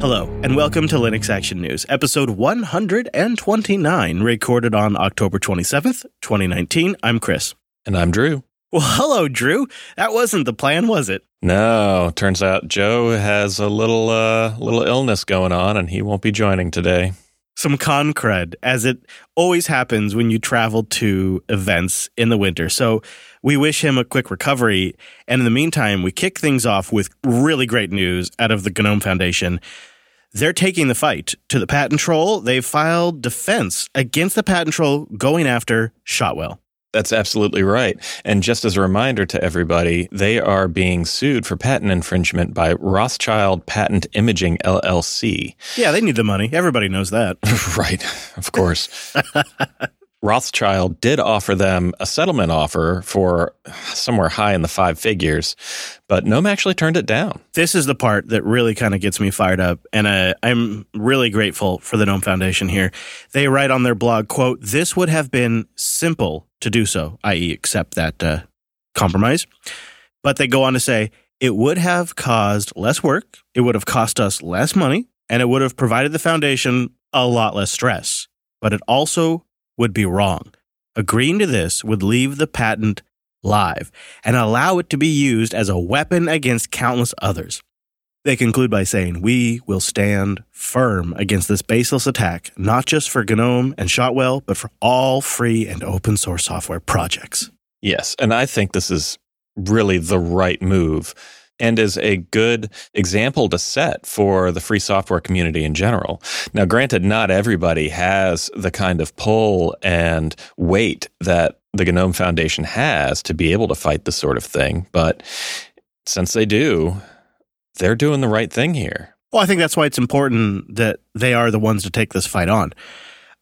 Hello, and welcome to Linux Action News, episode 129, recorded on October 27th, 2019. I'm Chris. And I'm Drew. Well, hello, Drew. That wasn't the plan, was it? No, turns out Joe has a little uh little illness going on and he won't be joining today. Some con cred, as it always happens when you travel to events in the winter. So we wish him a quick recovery. And in the meantime, we kick things off with really great news out of the GNOME Foundation. They're taking the fight to the patent troll. They've filed defense against the patent troll going after Shotwell. That's absolutely right. And just as a reminder to everybody, they are being sued for patent infringement by Rothschild Patent Imaging LLC. Yeah, they need the money. Everybody knows that. right, of course. Rothschild did offer them a settlement offer for somewhere high in the five figures, but Gnome actually turned it down. This is the part that really kind of gets me fired up, and uh, I'm really grateful for the Gnome Foundation here. They write on their blog, "quote This would have been simple to do so, i.e., accept that uh, compromise," but they go on to say it would have caused less work, it would have cost us less money, and it would have provided the foundation a lot less stress. But it also would be wrong. Agreeing to this would leave the patent live and allow it to be used as a weapon against countless others. They conclude by saying, We will stand firm against this baseless attack, not just for GNOME and Shotwell, but for all free and open source software projects. Yes, and I think this is really the right move and is a good example to set for the free software community in general. Now, granted, not everybody has the kind of pull and weight that the GNOME Foundation has to be able to fight this sort of thing, but since they do, they're doing the right thing here. Well, I think that's why it's important that they are the ones to take this fight on.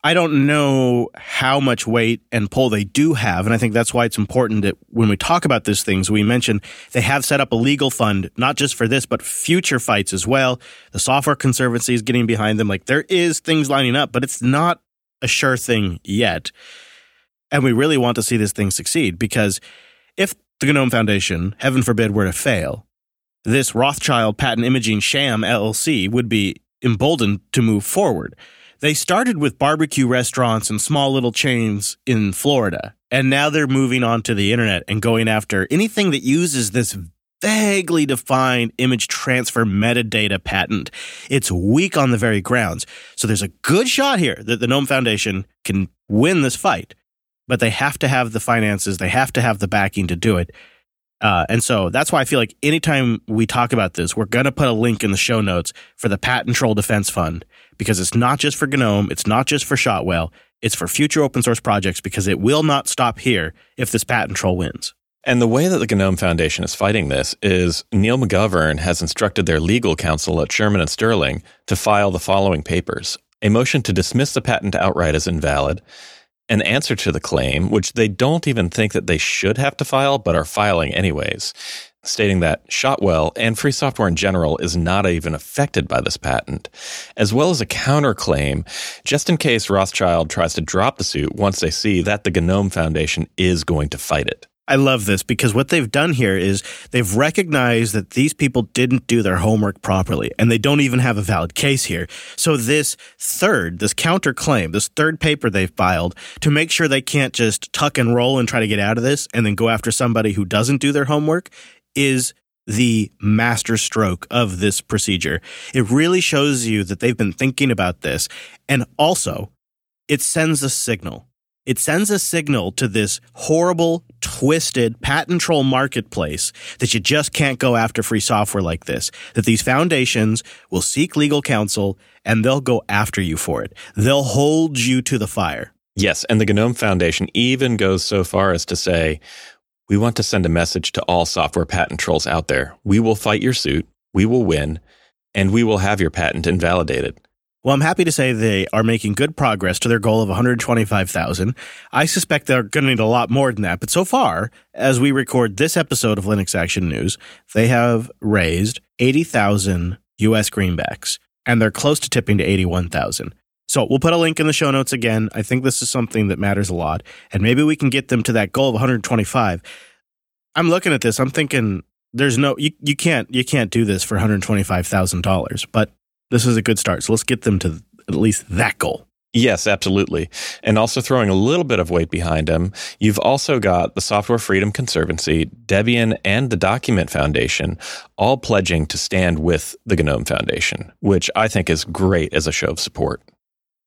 I don't know how much weight and pull they do have. And I think that's why it's important that when we talk about these things, we mention they have set up a legal fund, not just for this, but future fights as well. The Software Conservancy is getting behind them. Like there is things lining up, but it's not a sure thing yet. And we really want to see this thing succeed because if the GNOME Foundation, heaven forbid, were to fail, this Rothschild Patent Imaging Sham LLC would be emboldened to move forward. They started with barbecue restaurants and small little chains in Florida, and now they're moving on to the internet and going after anything that uses this vaguely defined image transfer metadata patent. It's weak on the very grounds. So there's a good shot here that the GNOME Foundation can win this fight, but they have to have the finances, they have to have the backing to do it. Uh, and so that's why I feel like anytime we talk about this, we're going to put a link in the show notes for the Patent Troll Defense Fund because it's not just for GNOME, it's not just for Shotwell, it's for future open source projects because it will not stop here if this patent troll wins. And the way that the GNOME Foundation is fighting this is Neil McGovern has instructed their legal counsel at Shearman and Sterling to file the following papers a motion to dismiss the patent outright as invalid, an answer to the claim, which they don't even think that they should have to file, but are filing anyways, stating that Shotwell and free software in general is not even affected by this patent, as well as a counterclaim just in case Rothschild tries to drop the suit once they see that the GNOME Foundation is going to fight it. I love this because what they've done here is they've recognized that these people didn't do their homework properly and they don't even have a valid case here. So this third, this counterclaim, this third paper they've filed to make sure they can't just tuck and roll and try to get out of this and then go after somebody who doesn't do their homework is the master stroke of this procedure. It really shows you that they've been thinking about this. And also, it sends a signal. It sends a signal to this horrible, twisted patent troll marketplace that you just can't go after free software like this. That these foundations will seek legal counsel and they'll go after you for it. They'll hold you to the fire. Yes, and the GNOME Foundation even goes so far as to say, we want to send a message to all software patent trolls out there. We will fight your suit, we will win, and we will have your patent invalidated. Well, I'm happy to say they are making good progress to their goal of 125,000. I suspect they're going to need a lot more than that, but so far, as we record this episode of Linux Action News, they have raised 80,000 US greenbacks, and they're close to tipping to 81,000. So we'll put a link in the show notes again. I think this is something that matters a lot, and maybe we can get them to that goal of 125. I'm looking at this. I'm thinking there's no you, you can't you can't do this for $125,000, but this is a good start. So let's get them to at least that goal. Yes, absolutely. And also throwing a little bit of weight behind them, you've also got the Software Freedom Conservancy, Debian, and the Document Foundation all pledging to stand with the GNOME Foundation, which I think is great as a show of support.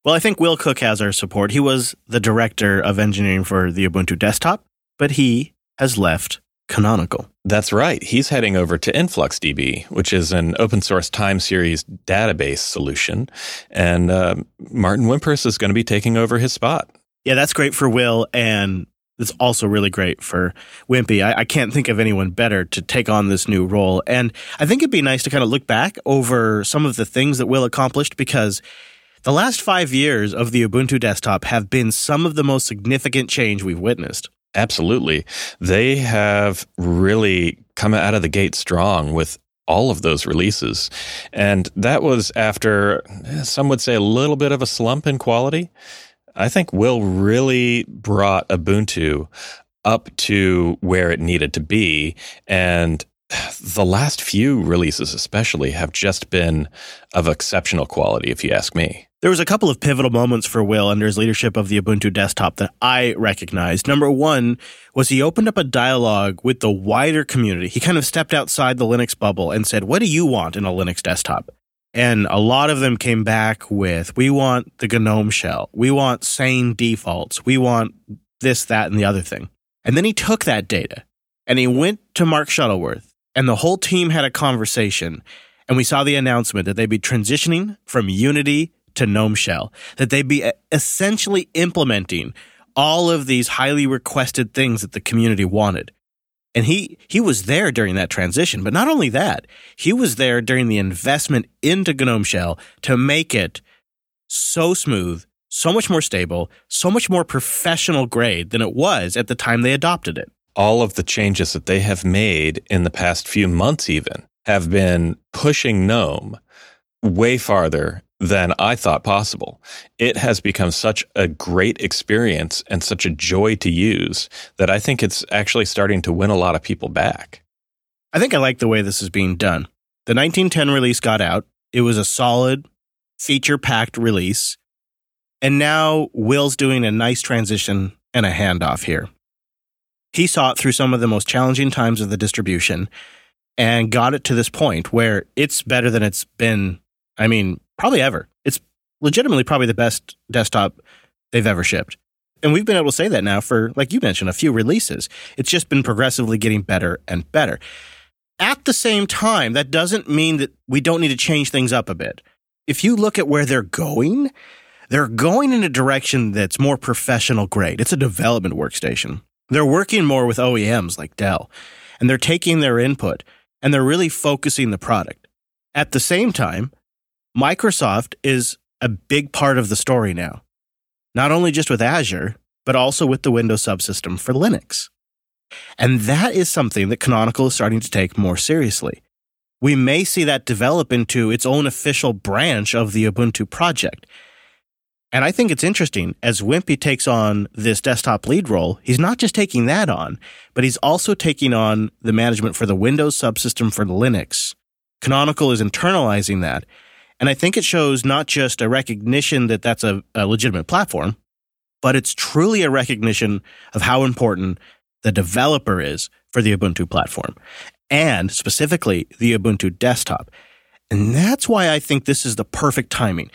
Well, I think Will Cooke has our support. He was the director of engineering for the Ubuntu desktop, but he has left Canonical. That's right. He's heading over to InfluxDB, which is an open source time series database solution. And uh, Martin Wimpress is going to be taking over his spot. Yeah, that's great for Will. And it's also really great for Wimpy. I, I, can't think of anyone better to take on this new role. And I think it'd be nice to kind of look back over some of the things that Will accomplished because the last five years of the Ubuntu desktop have been some of the most significant change we've witnessed. Absolutely. They have really come out of the gate strong with all of those releases. And that was after eh, some would say a little bit of a slump in quality. I think Will really brought Ubuntu up to where it needed to be. And the last few releases, especially, have just been of exceptional quality, if you ask me. There was a couple of pivotal moments for Will under his leadership of the Ubuntu desktop that I recognized. Number one was he opened up a dialogue with the wider community. He kind of stepped outside the Linux bubble and said, What do you want in a Linux desktop? And a lot of them came back with, We want the GNOME shell. We want sane defaults. We want this, that, and the other thing. And then he took that data and he went to Mark Shuttleworth and the whole team had a conversation. And we saw the announcement that they'd be transitioning from Unity to GNOME Shell, that they'd be uh, essentially implementing all of these highly requested things that the community wanted. And he, he was there during that transition. But not only that, he was there during the investment into GNOME Shell to make it so smooth, so much more stable, so much more professional grade than it was at the time they adopted it. All of the changes that they have made in the past few months, even, have been pushing GNOME way farther than I thought possible. It has become such a great experience and such a joy to use that I think it's actually starting to win a lot of people back. I think I like the way this is being done. The 1910 release got out. It was a solid, feature packed release. And now Will's doing a nice transition and a handoff here. He saw it through some of the most challenging times of the distribution and got it to this point where it's better than it's been. I mean, probably ever. It's legitimately probably the best desktop they've ever shipped. And we've been able to say that now for, like you mentioned, a few releases. It's just been progressively getting better and better. At the same time, that doesn't mean that we don't need to change things up a bit. If you look at where they're going, they're going in a direction that's more professional grade. It's a development workstation. They're working more with OEMs like Dell, and they're taking their input and they're really focusing the product. At the same time, Microsoft is a big part of the story now, not only just with Azure, but also with the Windows subsystem for Linux. And that is something that Canonical is starting to take more seriously. We may see that develop into its own official branch of the Ubuntu project. And I think it's interesting as Wimpy takes on this desktop lead role, he's not just taking that on, but he's also taking on the management for the Windows subsystem for Linux. Canonical is internalizing that and I think it shows not just a recognition that that's a, a legitimate platform, but it's truly a recognition of how important the developer is for the Ubuntu platform and specifically the Ubuntu desktop. And that's why I think this is the perfect timing.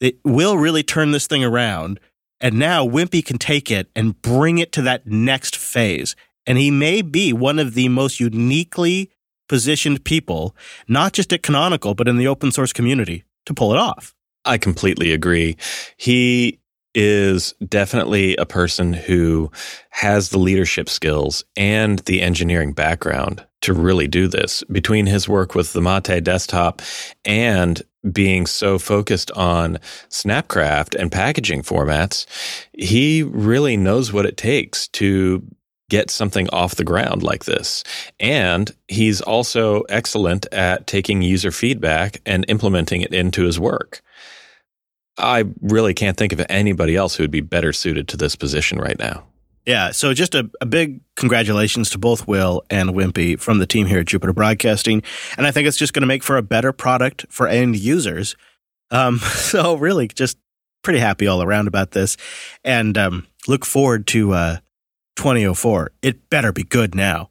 It will really turn this thing around. And now Wimpy can take it and bring it to that next phase. And he may be one of the most uniquely positioned people, not just at Canonical, but in the open source community to pull it off. I completely agree. He is definitely a person who has the leadership skills and the engineering background to really do this. Between his work with the Mate desktop and being so focused on Snapcraft and packaging formats, he really knows what it takes to get something off the ground like this. And he's also excellent at taking user feedback and implementing it into his work. I really can't think of anybody else who would be better suited to this position right now. Yeah, so just a, a, big congratulations to both Will and Wimpy from the team here at Jupiter Broadcasting. And I think it's just going to make for a better product for end users Um, so really, just pretty happy all around about this, and um, look forward to uh, 2004. It better be good now.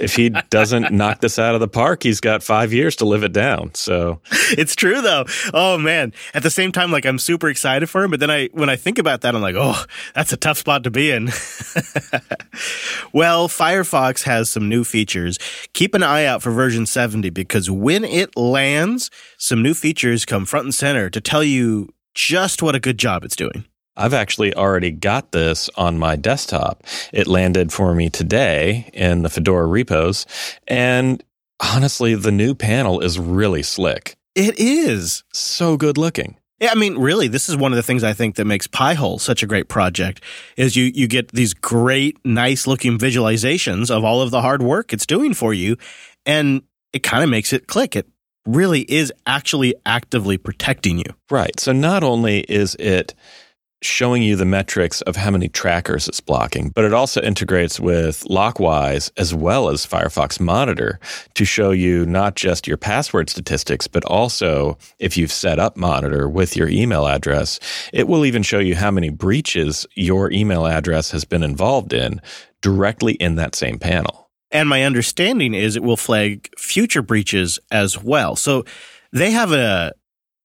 if he doesn't knock this out of the park, he's got five years to live it down. So it's true though. Oh man. At the same time, like I'm super excited for him, but then I when I think about that, I'm like, oh, that's a tough spot to be in. well, Firefox has some new features. Keep an eye out for version 70 because when it lands, some new features come front and center to tell you just what a good job it's doing. I've actually already got this on my desktop. It landed for me today in the Fedora repos. And honestly, the new panel is really slick. It is. So good looking. Yeah, I mean, really, this is one of the things I think that makes Pi-hole such a great project is you you get these great, nice looking visualizations of all of the hard work it's doing for you, and it kind of makes it click. It really is actually actively protecting you. Right. So not only is it showing you the metrics of how many trackers it's blocking, but it also integrates with Lockwise as well as Firefox Monitor to show you not just your password statistics, but also if you've set up Monitor with your email address, it will even show you how many breaches your email address has been involved in directly in that same panel. And my understanding is it will flag future breaches as well. So they have a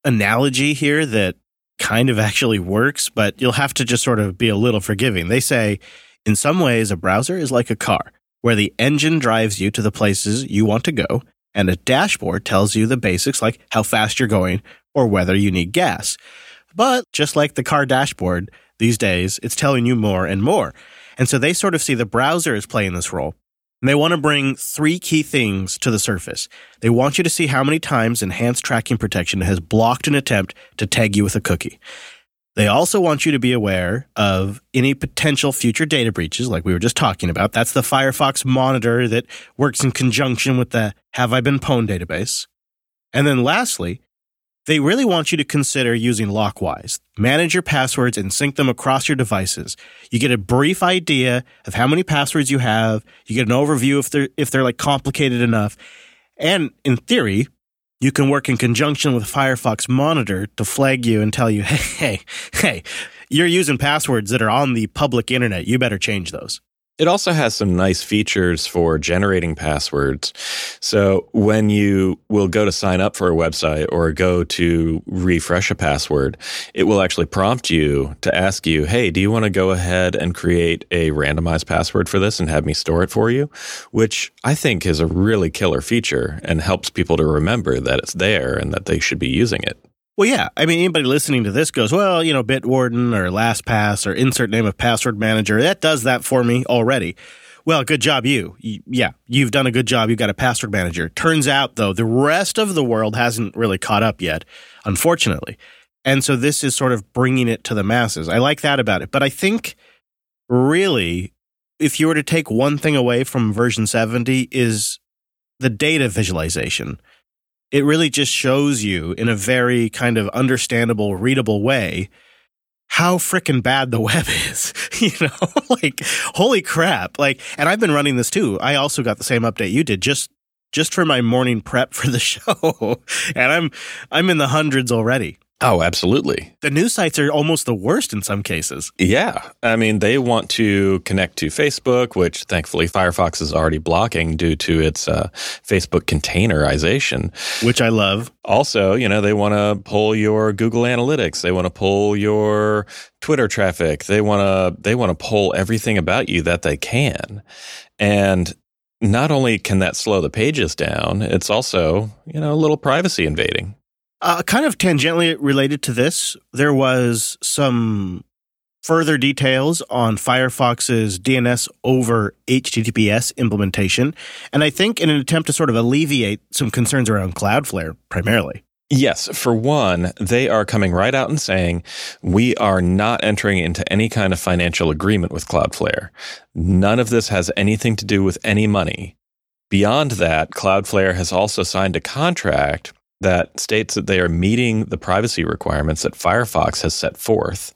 analogy here that kind of actually works, but you'll have to just sort of be a little forgiving. They say, in some ways, a browser is like a car, where the engine drives you to the places you want to go, and a dashboard tells you the basics like how fast you're going or whether you need gas. But just like the car dashboard, these days, it's telling you more and more. And so they sort of see the browser as playing this role. And they want to bring three key things to the surface. They want you to see how many times enhanced tracking protection has blocked an attempt to tag you with a cookie. They also want you to be aware of any potential future data breaches, like we were just talking about. That's the Firefox monitor that works in conjunction with the Have I Been Pwned database. And then lastly, they really want you to consider using Lockwise. Manage your passwords and sync them across your devices. You get a brief idea of how many passwords you have. You get an overview if they're if they're like complicated enough. And in theory, you can work in conjunction with Firefox Monitor to flag you and tell you, hey, hey, hey, you're using passwords that are on the public internet. You better change those. It also has some nice features for generating passwords. So when you will go to sign up for a website or go to refresh a password, it will actually prompt you to ask you, Hey, do you want to go ahead and create a randomized password for this and have me store it for you? Which I think is a really killer feature and helps people to remember that it's there and that they should be using it. Well, yeah. I mean, anybody listening to this goes, well, you know, Bitwarden or LastPass or insert name of password manager. That does that for me already. Well, good job, you. Yeah, you've done a good job. You've got a password manager. Turns out, though, the rest of the world hasn't really caught up yet, unfortunately. And so this is sort of bringing it to the masses. I like that about it. But I think really, if you were to take one thing away from version 70 is the data visualization it really just shows you in a very kind of understandable, readable way how freaking bad the web is. you know, like holy crap. Like, and I've been running this too. I also got the same update you did just just for my morning prep for the show. and I'm I'm in the hundreds already. Oh, absolutely. The news sites are almost the worst in some cases. Yeah. I mean, they want to connect to Facebook, which thankfully Firefox is already blocking due to its uh, Facebook containerization. Which I love. Also, you know, they want to pull your Google Analytics. They want to pull your Twitter traffic. They want to they want to pull everything about you that they can. And not only can that slow the pages down, it's also, you know, a little privacy invading. Uh, kind of tangentially related to this, there was some further details on Firefox's DNS over HTTPS implementation, and I think in an attempt to sort of alleviate some concerns around Cloudflare primarily. Yes, for one, they are coming right out and saying, we are not entering into any kind of financial agreement with Cloudflare. None of this has anything to do with any money. Beyond that, Cloudflare has also signed a contract that states that they are meeting the privacy requirements that Firefox has set forth.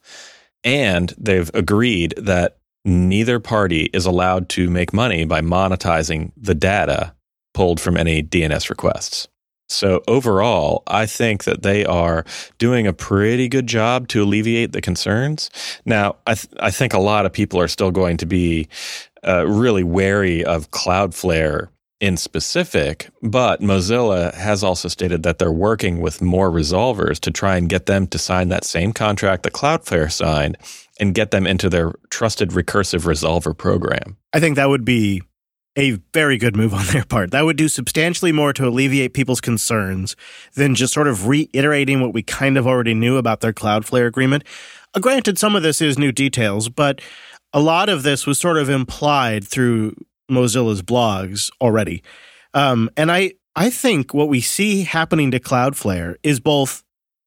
And they've agreed that neither party is allowed to make money by monetizing the data pulled from any DNS requests. So overall, I think that they are doing a pretty good job to alleviate the concerns. Now, I, th- I think a lot of people are still going to be uh, really wary of Cloudflare in specific, but Mozilla has also stated that they're working with more resolvers to try and get them to sign that same contract that Cloudflare signed and get them into their trusted recursive resolver program. I think that would be a very good move on their part. That would do substantially more to alleviate people's concerns than just sort of reiterating what we kind of already knew about their Cloudflare agreement. Uh, granted, some of this is new details, but a lot of this was sort of implied through Mozilla's blogs already. Um, and I, I think what we see happening to Cloudflare is both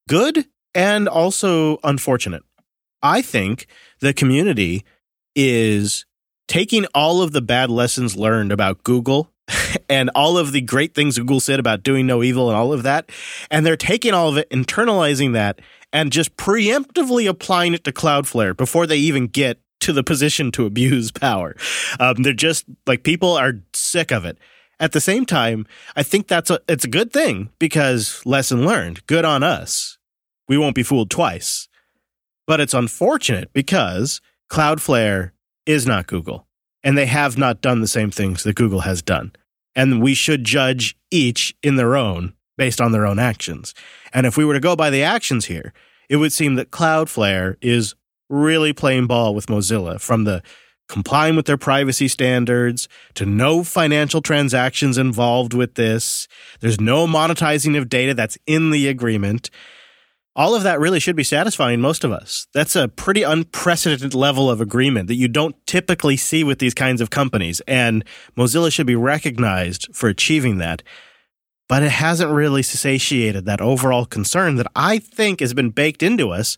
good and also unfortunate. I think the community is taking all of the bad lessons learned about Google and all of the great things Google said about doing no evil and all of that, and they're taking all of it, internalizing that, and just preemptively applying it to Cloudflare before they even get to the position to abuse power. Um, they're just like people are sick of it. At the same time, I think that's a it's a good thing because lesson learned. Good on us. We won't be fooled twice. But it's unfortunate because Cloudflare is not Google, and they have not done the same things that Google has done. And we should judge each in their own based on their own actions. And if we were to go by the actions here, it would seem that Cloudflare is really playing ball with Mozilla from the complying with their privacy standards to no financial transactions involved with this. There's no monetizing of data that's in the agreement. All of that really should be satisfying most of us. That's a pretty unprecedented level of agreement that you don't typically see with these kinds of companies. And Mozilla should be recognized for achieving that. But it hasn't really satiated that overall concern that I think has been baked into us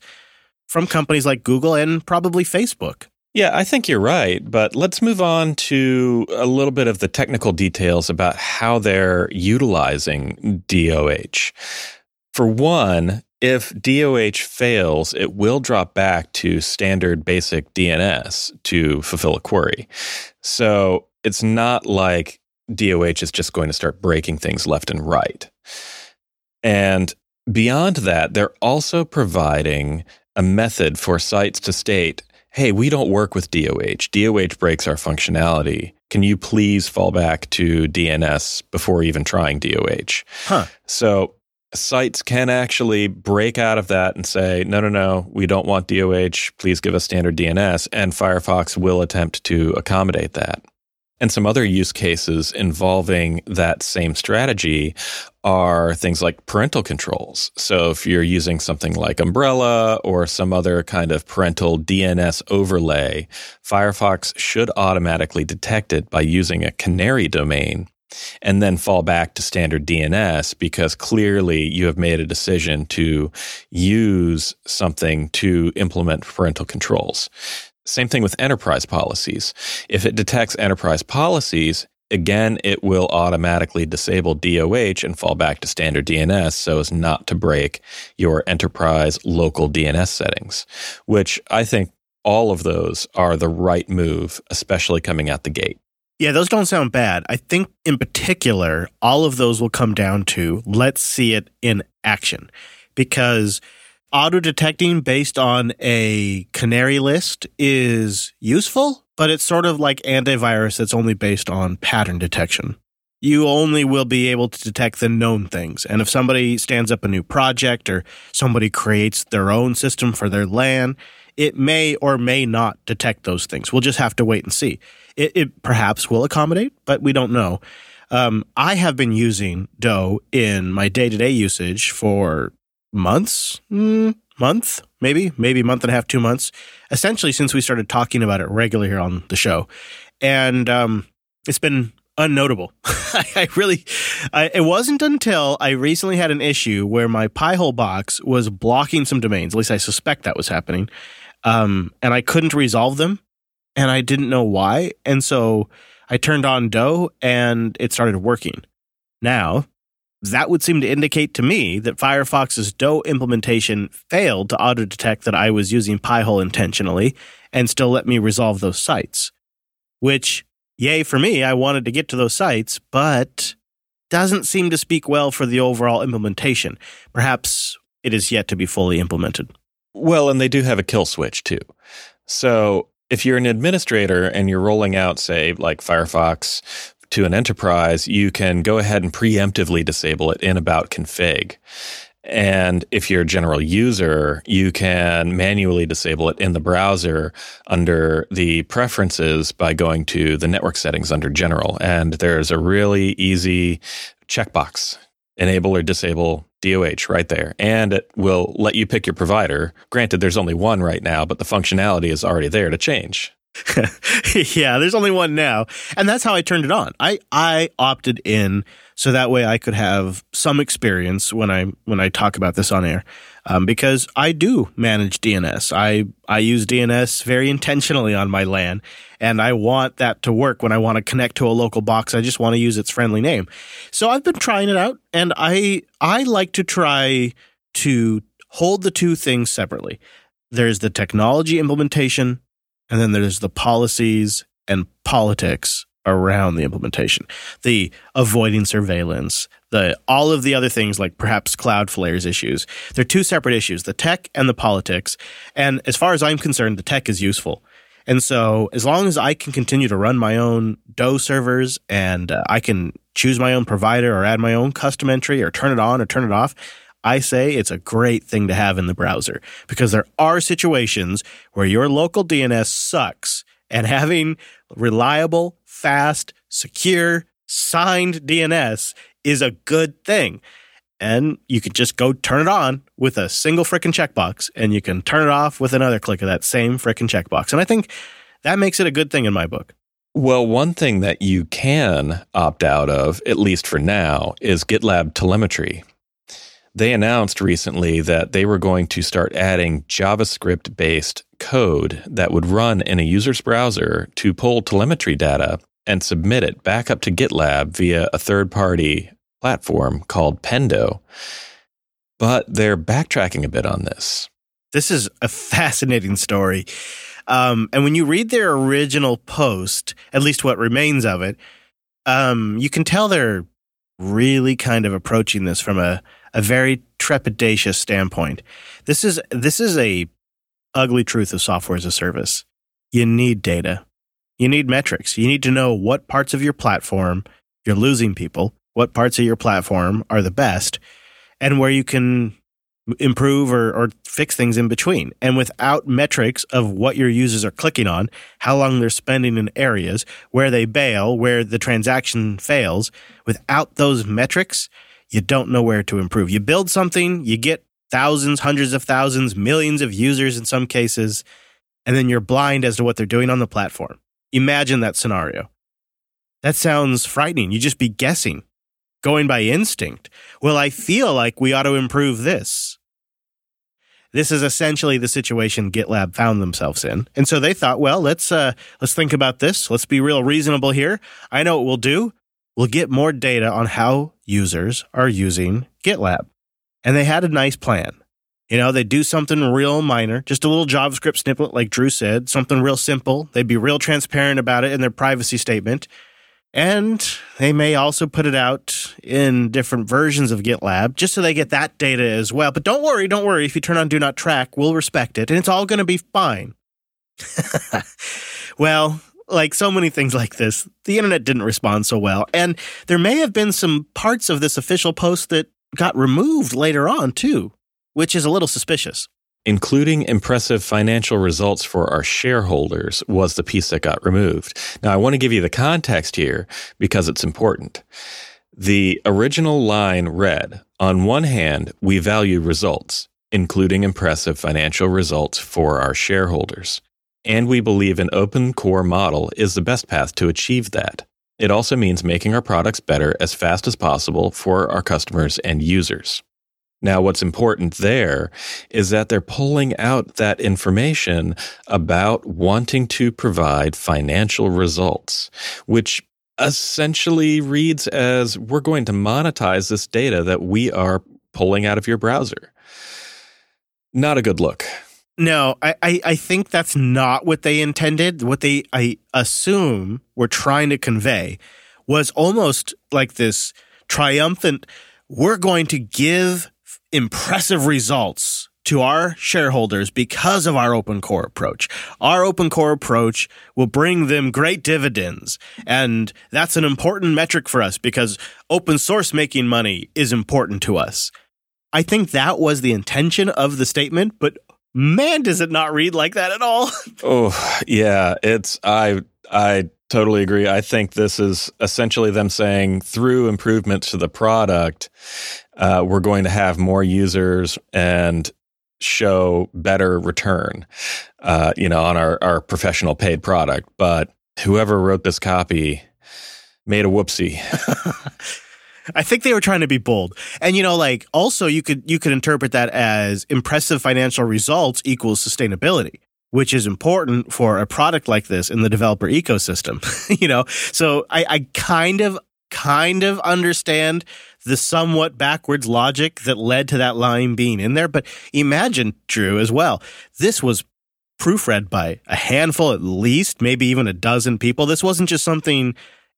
from companies like Google and probably Facebook. Yeah, I think you're right. But let's move on to a little bit of the technical details about how they're utilizing DOH. For one, if DOH fails, it will drop back to standard basic DNS to fulfill a query. So it's not like DOH is just going to start breaking things left and right. And beyond that, they're also providing a method for sites to state, hey, we don't work with DOH. DOH breaks our functionality. Can you please fall back to DNS before even trying DOH? Huh. So sites can actually break out of that and say, no, no, no, we don't want DOH. Please give us standard DNS. And Firefox will attempt to accommodate that. And some other use cases involving that same strategy are things like parental controls. So if you're using something like Umbrella or some other kind of parental DNS overlay, Firefox should automatically detect it by using a canary domain and then fall back to standard DNS because clearly you have made a decision to use something to implement parental controls. Same thing with enterprise policies. If it detects enterprise policies, again, it will automatically disable DOH and fall back to standard DNS so as not to break your enterprise local DNS settings, which I think all of those are the right move, especially coming out the gate. Yeah, those don't sound bad. I think in particular, all of those will come down to let's see it in action because auto detecting based on a canary list is useful, but it's sort of like antivirus that's only based on pattern detection. You only will be able to detect the known things. And if somebody stands up a new project or somebody creates their own system for their LAN, it may or may not detect those things. We'll just have to wait and see. It, it perhaps will accommodate, but we don't know. Um, I have been using DOH in my day to day usage for months, mm, month, maybe, maybe month and a half, two months, essentially since we started talking about it regularly here on the show. And um, it's been unnotable. I really, I, it wasn't until I recently had an issue where my Pi-hole box was blocking some domains. At least I suspect that was happening. Um, and I couldn't resolve them and I didn't know why. And so I turned on DOH and it started working. Now, that would seem to indicate to me that Firefox's DOH implementation failed to auto detect that I was using Pi-hole intentionally and still let me resolve those sites. Which, yay for me, I wanted to get to those sites, but doesn't seem to speak well for the overall implementation. Perhaps it is yet to be fully implemented. Well, and they do have a kill switch too. So if you're an administrator and you're rolling out, say, like Firefox to an enterprise, you can go ahead and preemptively disable it in about config. And if you're a general user, you can manually disable it in the browser under the preferences by going to the network settings under general. And there's a really easy checkbox enable or disable DOH right there. And it will let you pick your provider. Granted, there's only one right now, but the functionality is already there to change. yeah, there's only one now. And that's how I turned it on. I, I opted in so that way I could have some experience when I when I talk about this on air. Um, because I do manage DNS. I I use DNS very intentionally on my LAN, and I want that to work when I want to connect to a local box. I just want to use its friendly name. So I've been trying it out, and I I like to try to hold the two things separately. There's the technology implementation and then there's the policies and politics around the implementation, the avoiding surveillance, the all of the other things like perhaps Cloudflare's issues. They're two separate issues, the tech and the politics. And as far as I'm concerned, the tech is useful. And so as long as I can continue to run my own DOS servers and uh, I can choose my own provider or add my own custom entry or turn it on or turn it off, I say it's a great thing to have in the browser because there are situations where your local DNS sucks and having reliable, fast, secure, signed DNS is a good thing. And you can just go turn it on with a single frickin' checkbox and you can turn it off with another click of that same frickin' checkbox. And I think that makes it a good thing in my book. Well, one thing that you can opt out of, at least for now, is GitLab telemetry they announced recently that they were going to start adding JavaScript based code that would run in a user's browser to pull telemetry data and submit it back up to GitLab via a third party platform called Pendo. But they're backtracking a bit on this. This is a fascinating story. Um, and when you read their original post, at least what remains of it, um, you can tell they're really kind of approaching this from a a very trepidatious standpoint. This is this is a ugly truth of software as a service. You need data. You need metrics. You need to know what parts of your platform you're losing people, what parts of your platform are the best, and where you can improve or, or fix things in between. And without metrics of what your users are clicking on, how long they're spending in areas, where they bail, where the transaction fails, without those metrics, you don't know where to improve. You build something, you get thousands, hundreds of thousands, millions of users in some cases, and then you're blind as to what they're doing on the platform. Imagine that scenario. That sounds frightening. You just be guessing, going by instinct. Well, I feel like we ought to improve this. This is essentially the situation GitLab found themselves in. And so they thought, well, let's uh, let's think about this. Let's be real reasonable here. I know what we'll do We'll get more data on how users are using GitLab. And they had a nice plan. You know, they do something real minor, just a little JavaScript snippet, like Drew said, something real simple. They'd be real transparent about it in their privacy statement. And they may also put it out in different versions of GitLab just so they get that data as well. But don't worry, don't worry. If you turn on Do Not Track, we'll respect it and it's all going to be fine. well, like so many things like this, the internet didn't respond so well. And there may have been some parts of this official post that got removed later on, too, which is a little suspicious. Including impressive financial results for our shareholders was the piece that got removed. Now, I want to give you the context here because it's important. The original line read On one hand, we value results, including impressive financial results for our shareholders. And we believe an open core model is the best path to achieve that. It also means making our products better as fast as possible for our customers and users. Now, what's important there is that they're pulling out that information about wanting to provide financial results, which essentially reads as we're going to monetize this data that we are pulling out of your browser. Not a good look. No, I, I, I think that's not what they intended. What they, I assume, were trying to convey was almost like this triumphant, we're going to give impressive results to our shareholders because of our open core approach. Our open core approach will bring them great dividends. And that's an important metric for us because open source making money is important to us. I think that was the intention of the statement, but man, does it not read like that at all. oh, yeah. It's, I, I totally agree. I think this is essentially them saying through improvements to the product, uh, we're going to have more users and show better return, uh, you know, on our, our professional paid product. But whoever wrote this copy made a whoopsie. I think they were trying to be bold. And you know, like also you could you could interpret that as impressive financial results equals sustainability, which is important for a product like this in the developer ecosystem. you know, so I, I kind of kind of understand the somewhat backwards logic that led to that line being in there. But imagine, Drew, as well, this was proofread by a handful, at least, maybe even a dozen people. This wasn't just something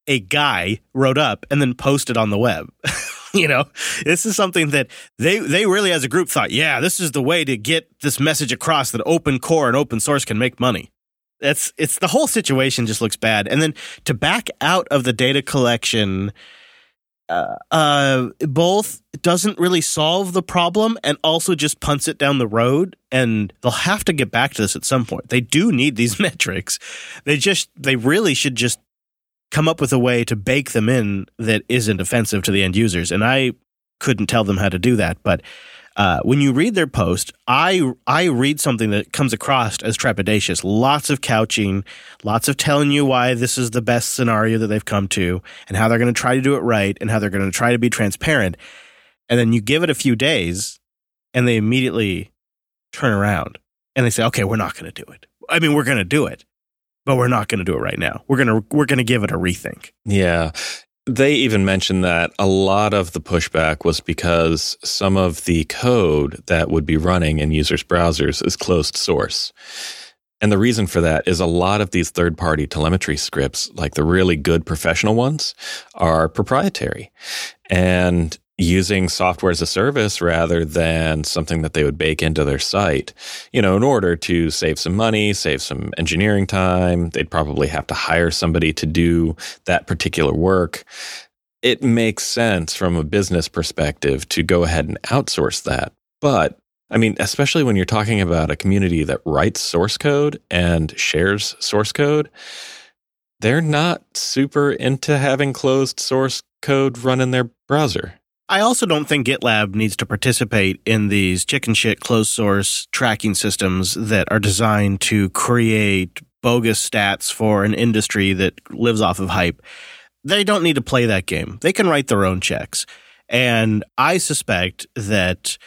a guy wrote up and then posted on the web. you know, this is something that they they really as a group thought, yeah, this is the way to get this message across that open core and open source can make money. It's it's the whole situation just looks bad. And then to back out of the data collection uh, uh, both doesn't really solve the problem and also just punts it down the road. And they'll have to get back to this at some point. They do need these metrics. They just, they really should just come up with a way to bake them in that isn't offensive to the end users. And I couldn't tell them how to do that, but uh, when you read their post, I I read something that comes across as trepidatious. Lots of couching, lots of telling you why this is the best scenario that they've come to, and how they're going to try to do it right, and how they're going to try to be transparent. And then you give it a few days, and they immediately turn around and they say, "Okay, we're not going to do it. I mean, we're going to do it, but we're not going to do it right now. We're gonna we're gonna give it a rethink." Yeah, they even mentioned that a lot of the pushback was because some of the code that would be running in users' browsers is closed source. And the reason for that is a lot of these third party telemetry scripts, like the really good professional ones, are proprietary. And using software as a service rather than something that they would bake into their site, you know, in order to save some money, save some engineering time. They'd probably have to hire somebody to do that particular work. It makes sense from a business perspective to go ahead and outsource that. But I mean, especially when you're talking about a community that writes source code and shares source code, they're not super into having closed source code run in their browser. I also don't think GitLab needs to participate in these chicken shit closed source tracking systems that are designed to create bogus stats for an industry that lives off of hype. They don't need to play that game. They can write their own checks. And I suspect that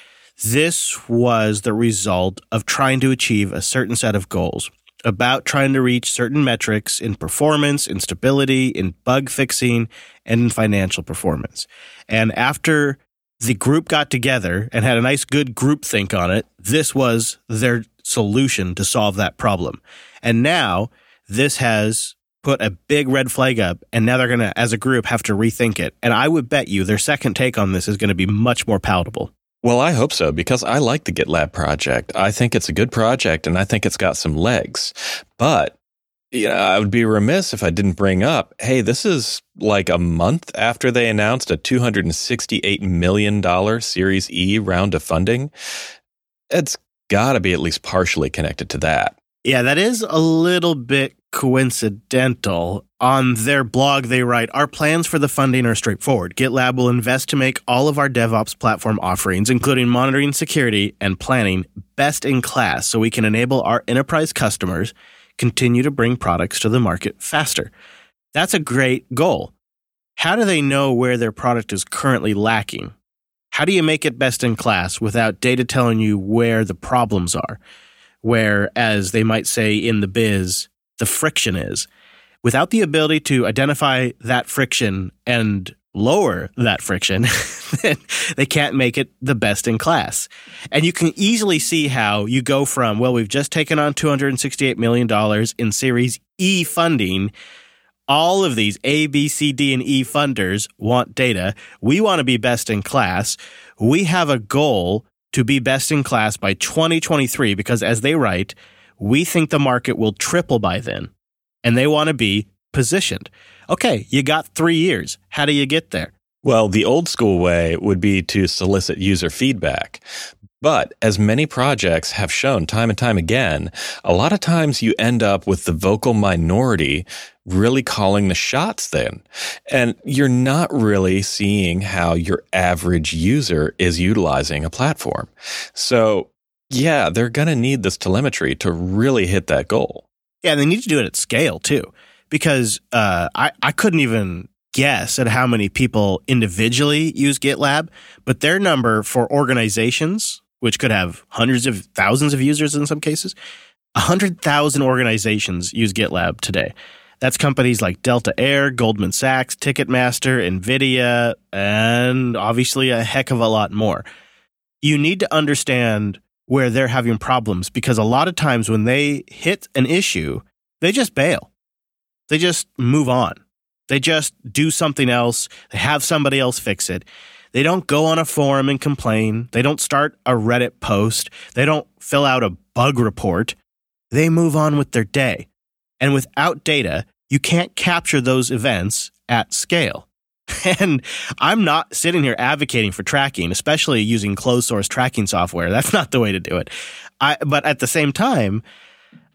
this was the result of trying to achieve a certain set of goals about trying to reach certain metrics in performance, in stability, in bug fixing, and in financial performance. And after the group got together and had a nice, good group think on it, this was their solution to solve that problem. And now this has put a big red flag up, and now they're going to, as a group, have to rethink it. And I would bet you their second take on this is going to be much more palatable. Well, I hope so because I like the GitLab project. I think it's a good project and I think it's got some legs. But you know, I would be remiss if I didn't bring up, hey, this is like a month after they announced a $268 million Series E round of funding. It's got to be at least partially connected to that. Yeah, that is a little bit coincidental. On their blog, they write Our plans for the funding are straightforward. GitLab will invest to make all of our DevOps platform offerings, including monitoring, security, and planning, best in class so we can enable our enterprise customers continue to bring products to the market faster. That's a great goal. How do they know where their product is currently lacking? How do you make it best in class without data telling you where the problems are? Whereas they might say in the biz, the friction is. Without the ability to identify that friction and lower that friction, they can't make it the best in class. And you can easily see how you go from, well, we've just taken on $268 million in Series E funding. all of these A, B, C, D, and E funders want data. We want to be best in class. We have a goal to be best in class by 2023 because, as they write, we think the market will triple by then. And they want to be positioned. Okay, you got three years. How do you get there? Well, the old school way would be to solicit user feedback. But as many projects have shown time and time again, a lot of times you end up with the vocal minority really calling the shots then. And you're not really seeing how your average user is utilizing a platform. So yeah, they're going to need this telemetry to really hit that goal. Yeah, they need to do it at scale too, because uh, I, I couldn't even guess at how many people individually use GitLab, but their number for organizations which could have hundreds of thousands of users in some cases. 100,000 organizations use GitLab today. That's companies like Delta Air, Goldman Sachs, Ticketmaster, Nvidia, and obviously a heck of a lot more. You need to understand where they're having problems because a lot of times when they hit an issue, they just bail. They just move on. They just do something else. They have somebody else fix it. They don't go on a forum and complain. They don't start a Reddit post. They don't fill out a bug report. They move on with their day. And without data, you can't capture those events at scale. And I'm not sitting here advocating for tracking, especially using closed source tracking software. That's not the way to do it. I, but at the same time,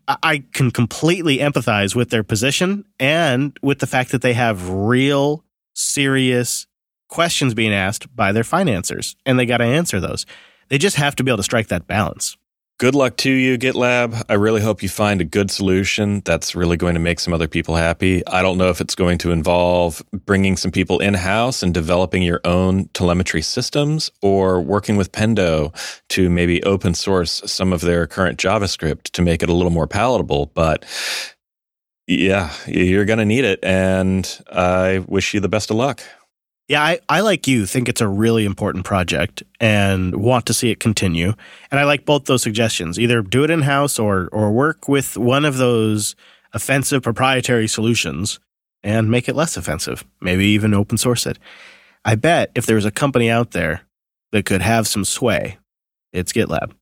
I can completely empathize with their position and with the fact that they have real, serious questions being asked by their financiers, and they got to answer those. They just have to be able to strike that balance. Good luck to you, GitLab. I really hope you find a good solution that's really going to make some other people happy. I don't know if it's going to involve bringing some people in house and developing your own telemetry systems or working with Pendo to maybe open source some of their current JavaScript to make it a little more palatable. But yeah, you're going to need it. And I wish you the best of luck. Yeah, I, I like you think it's a really important project and want to see it continue. And I like both those suggestions. Either do it in house or or work with one of those offensive proprietary solutions and make it less offensive. Maybe even open source it. I bet if there's a company out there that could have some sway, it's GitLab.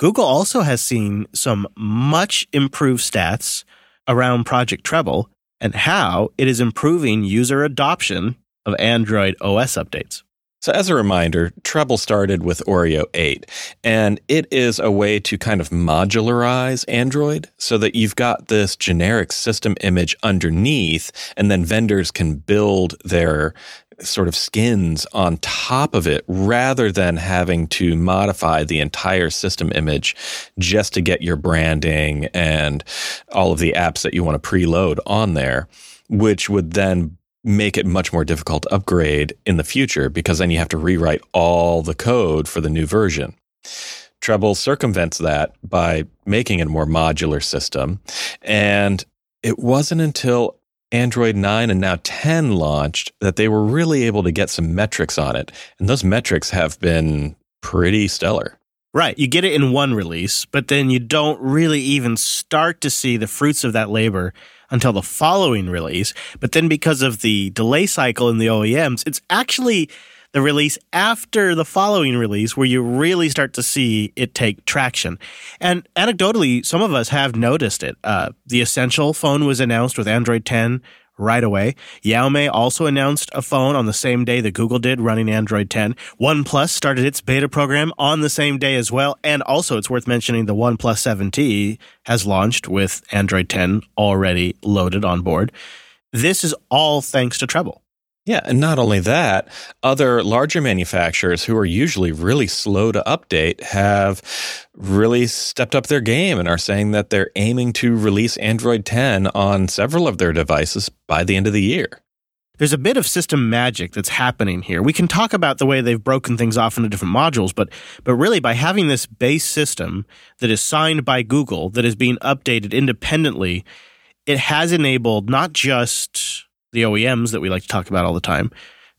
Google also has seen some much improved stats around Project Treble and how it is improving user adoption of Android OS updates. So, as a reminder, Treble started with Oreo 8, and it is a way to kind of modularize Android so that you've got this generic system image underneath, and then vendors can build their sort of skins on top of it rather than having to modify the entire system image just to get your branding and all of the apps that you want to preload on there, which would then make it much more difficult to upgrade in the future because then you have to rewrite all the code for the new version. Treble circumvents that by making it a more modular system. And it wasn't until Android 9 and now 10 launched that they were really able to get some metrics on it. And those metrics have been pretty stellar. Right. You get it in one release, but then you don't really even start to see the fruits of that labor until the following release. But then because of the delay cycle in the OEMs, it's actually the release after the following release where you really start to see it take traction. And anecdotally, some of us have noticed it. Uh, the Essential phone was announced with Android 10 right away. Xiaomi also announced a phone on the same day that Google did running Android 10. OnePlus started its beta program on the same day as well. And also, it's worth mentioning the OnePlus 7T has launched with Android 10 already loaded on board. This is all thanks to Treble. Yeah, and not only that, other larger manufacturers who are usually really slow to update have really stepped up their game and are saying that they're aiming to release Android 10 on several of their devices by the end of the year. There's a bit of system magic that's happening here. We can talk about the way they've broken things off into different modules, but but really by having this base system that is signed by Google that is being updated independently, it has enabled not just the OEMs that we like to talk about all the time,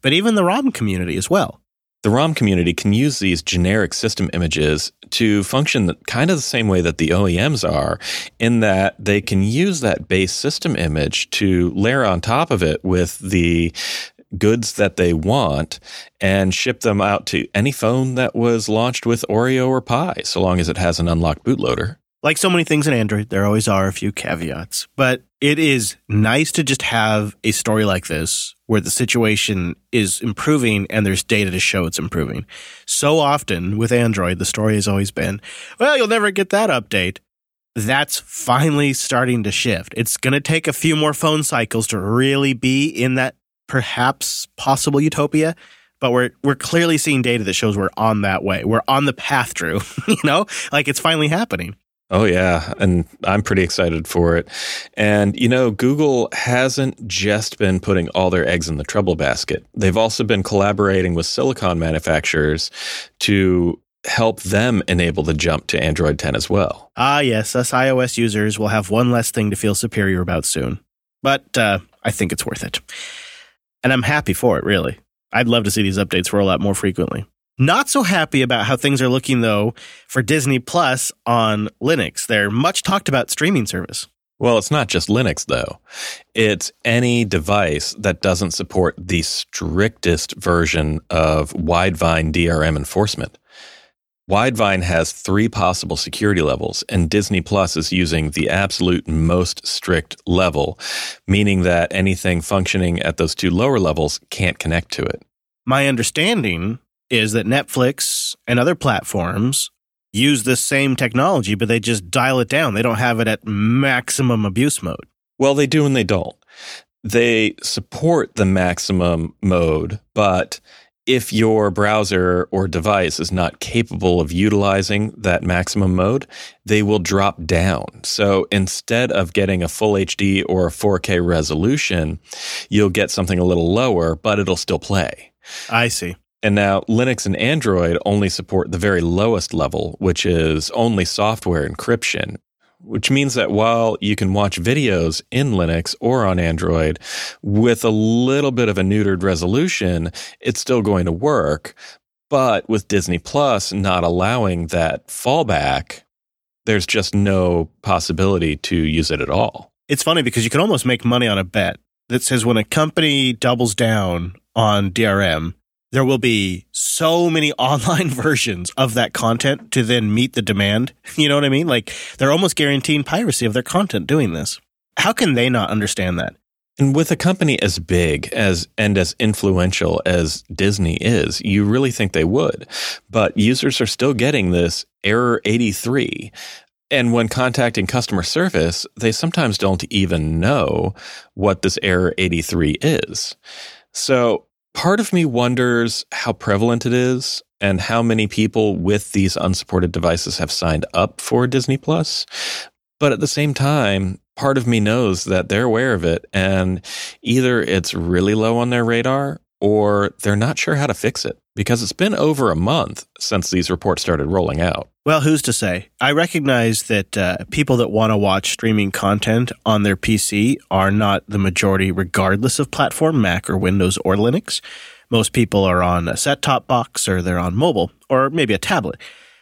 but even the ROM community as well. The ROM community can use these generic system images to function kind of the same way that the OEMs are, in that they can use that base system image to layer on top of it with the goods that they want and ship them out to any phone that was launched with Oreo or Pie, so long as it has an unlocked bootloader. Like so many things in Android, there always are a few caveats, but it is nice to just have a story like this where the situation is improving and there's data to show it's improving. So often with Android, the story has always been, well, you'll never get that update. That's finally starting to shift. It's going to take a few more phone cycles to really be in that perhaps possible utopia, but we're we're clearly seeing data that shows we're on that way. We're on the path, Drew. you know, like it's finally happening. Oh, yeah. And I'm pretty excited for it. And, you know, Google hasn't just been putting all their eggs in the Treble basket. They've also been collaborating with silicon manufacturers to help them enable the jump to Android 10 as well. Ah, yes. Us iOS users will have one less thing to feel superior about soon. But uh, I think it's worth it. And I'm happy for it, really. I'd love to see these updates roll out more frequently. Not so happy about how things are looking, though, for Disney Plus on Linux, their much talked about streaming service. Well, it's not just Linux, though. It's any device that doesn't support the strictest version of Widevine DRM enforcement. Widevine has three possible security levels, and Disney Plus is using the absolute most strict level, meaning that anything functioning at those two lower levels can't connect to it. My understanding is that Netflix and other platforms use this same technology, but they just dial it down. They don't have it at maximum abuse mode. Well, they do and they don't. They support the maximum mode, but if your browser or device is not capable of utilizing that maximum mode, they will drop down. So instead of getting a full HD or a 4K resolution, you'll get something a little lower, but it'll still play. I see. And now Linux and Android only support the very lowest level, which is only software encryption, which means that while you can watch videos in Linux or on Android with a little bit of a neutered resolution, it's still going to work. But with Disney Plus not allowing that fallback, there's just no possibility to use it at all. It's funny because you can almost make money on a bet that says when a company doubles down on DRM, there will be so many online versions of that content to then meet the demand. You know what I mean? Like they're almost guaranteeing piracy of their content doing this. How can they not understand that? And with a company as big as and as influential as Disney is, you really think they would. But users are still getting this error 83. And when contacting customer service, they sometimes don't even know what this error 83 is. So part of me wonders how prevalent it is and how many people with these unsupported devices have signed up for Disney Plus. But at the same time, part of me knows that they're aware of it and either it's really low on their radar or they're not sure how to fix it because it's been over a month since these reports started rolling out. Well, who's to say? I recognize that uh, people that want to watch streaming content on their PC are not the majority, regardless of platform, Mac or Windows or Linux. Most people are on a set top box or they're on mobile or maybe a tablet.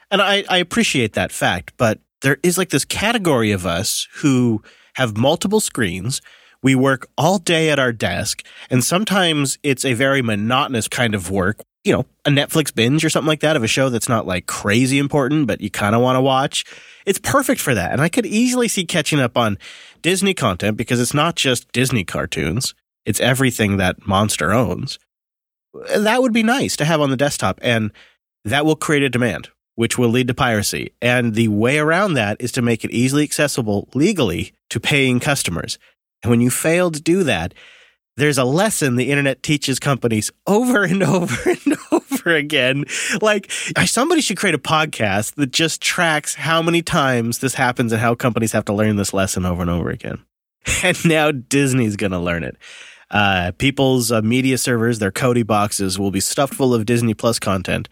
And I, I appreciate that fact, but there is like this category of us who have multiple screens we work all day at our desk, and sometimes it's a very monotonous kind of work. You know, a Netflix binge or something like that of a show that's not like crazy important, but you kind of want to watch. It's perfect for that. And I could easily see catching up on Disney content because it's not just Disney cartoons, it's everything that Monster owns. That would be nice to have on the desktop, and that will create a demand, which will lead to piracy. And the way around that is to make it easily accessible legally to paying customers. And when you fail to do that, there's a lesson the internet teaches companies over and over and over again. Like somebody should create a podcast that just tracks how many times this happens and how companies have to learn this lesson over and over again. And now Disney's going to learn it. Uh, people's uh, media servers, their Kodi boxes will be stuffed full of Disney Plus content,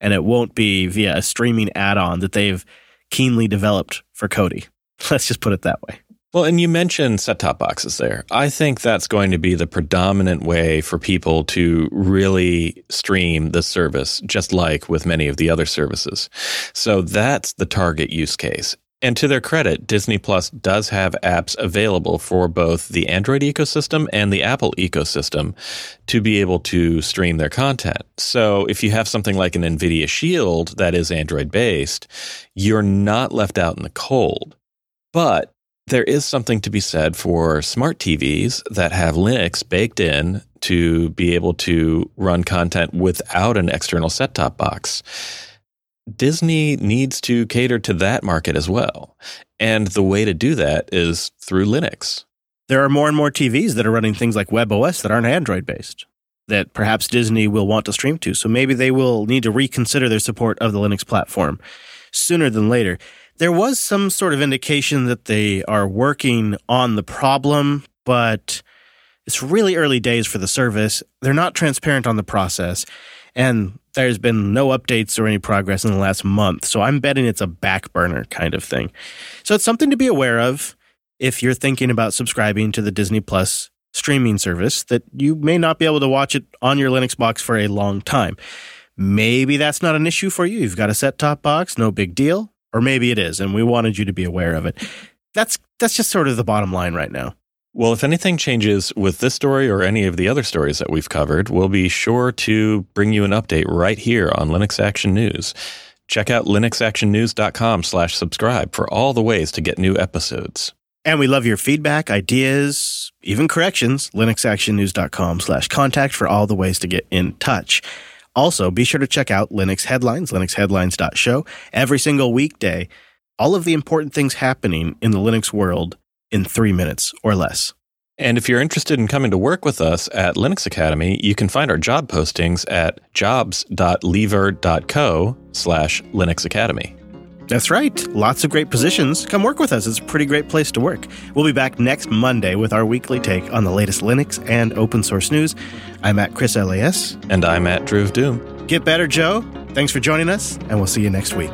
and it won't be via a streaming add-on that they've keenly developed for Kodi. Let's just put it that way. Well, and you mentioned set top boxes there. I think that's going to be the predominant way for people to really stream the service, just like with many of the other services. So that's the target use case. And to their credit, Disney Plus does have apps available for both the Android ecosystem and the Apple ecosystem to be able to stream their content. So if you have something like an NVIDIA Shield that is Android based, you're not left out in the cold. But there is something to be said for smart TVs that have Linux baked in to be able to run content without an external set top box. Disney needs to cater to that market as well. And the way to do that is through Linux. There are more and more TVs that are running things like WebOS that aren't Android based that perhaps Disney will want to stream to. So maybe they will need to reconsider their support of the Linux platform sooner than later. There was some sort of indication that they are working on the problem, but it's really early days for the service. They're not transparent on the process. And there's been no updates or any progress in the last month. So I'm betting it's a back burner kind of thing. So it's something to be aware of if you're thinking about subscribing to the Disney Plus streaming service that you may not be able to watch it on your Linux box for a long time. Maybe that's not an issue for you. You've got a set top box, no big deal. Or maybe it is, and we wanted you to be aware of it. That's that's just sort of the bottom line right now. Well, if anything changes with this story or any of the other stories that we've covered, we'll be sure to bring you an update right here on Linux Action News. Check out linuxactionnews.com slash subscribe for all the ways to get new episodes. And we love your feedback, ideas, even corrections. linuxactionnews.com slash contact for all the ways to get in touch. Also, be sure to check out Linux Headlines, linuxheadlines.show, every single weekday. All of the important things happening in the Linux world in three minutes or less. And if you're interested in coming to work with us at Linux Academy, you can find our job postings at jobs.lever.co slash Linux Academy. That's right. Lots of great positions. Come work with us. It's a pretty great place to work. We'll be back next Monday with our weekly take on the latest Linux and open source news. I'm at Chris LAS. And I'm at Drew Doom. Get better, Joe. Thanks for joining us, and we'll see you next week.